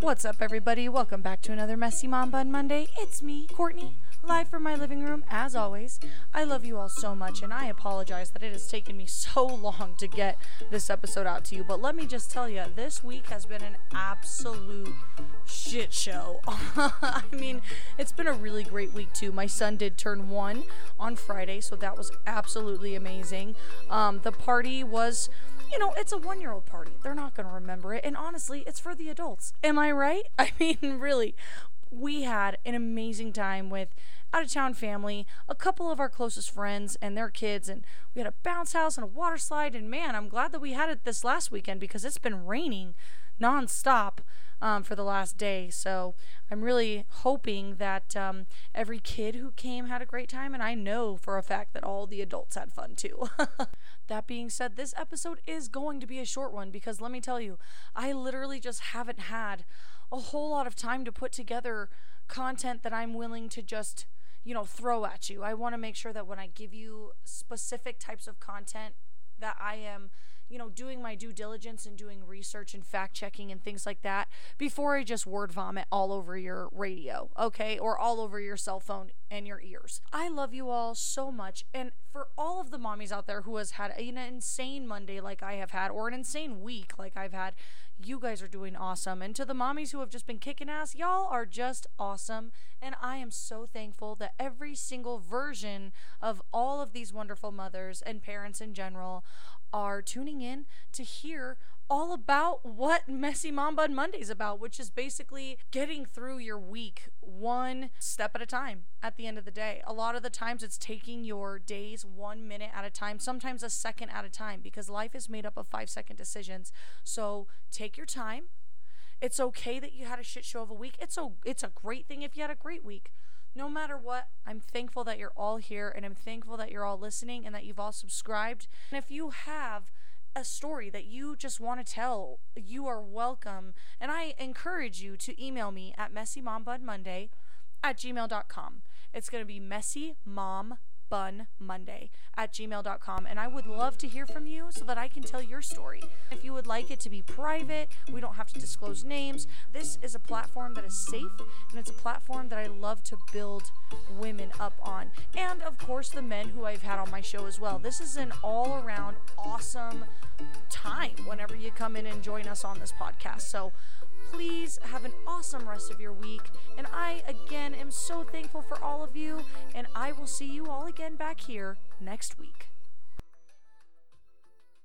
What's up, everybody? Welcome back to another Messy Mom Bun Monday. It's me, Courtney, live from my living room, as always. I love you all so much, and I apologize that it has taken me so long to get this episode out to you. But let me just tell you, this week has been an absolute shit show. I mean, it's been a really great week, too. My son did turn one on Friday, so that was absolutely amazing. Um, the party was you know, it's a one year old party. They're not going to remember it. And honestly, it's for the adults. Am I right? I mean, really, we had an amazing time with out of town family, a couple of our closest friends and their kids, and we had a bounce house and a water slide. And man, I'm glad that we had it this last weekend because it's been raining nonstop um, for the last day. So I'm really hoping that um, every kid who came had a great time, and I know for a fact that all the adults had fun too. that being said, this episode is going to be a short one because let me tell you, I literally just haven't had a whole lot of time to put together content that I'm willing to just you know throw at you. I want to make sure that when I give you specific types of content that I am you know, doing my due diligence and doing research and fact checking and things like that before I just word vomit all over your radio, okay? Or all over your cell phone and your ears. I love you all so much. And for all of the mommies out there who has had an insane Monday like I have had, or an insane week like I've had, you guys are doing awesome. And to the mommies who have just been kicking ass, y'all are just awesome. And I am so thankful that every single version of all of these wonderful mothers and parents in general are tuning in to hear all about what Messy Mom Bun Monday is about, which is basically getting through your week one step at a time at the end of the day. A lot of the times it's taking your days one minute at a time, sometimes a second at a time, because life is made up of five second decisions. So take your time. It's okay that you had a shit show of a week. It's a it's a great thing if you had a great week no matter what, I'm thankful that you're all here and I'm thankful that you're all listening and that you've all subscribed. And if you have a story that you just want to tell, you are welcome. And I encourage you to email me at messymombunmonday at gmail.com. It's going to be messymom bun monday at gmail.com and i would love to hear from you so that i can tell your story. If you would like it to be private we don't have to disclose names. This is a platform that is safe and it's a platform that i love to build women up on. And of course the men who i've had on my show as well. This is an all around awesome time whenever you come in and join us on this podcast so please have an awesome rest of your week. And I, again, am so thankful for all of you. And I will see you all again back here next week.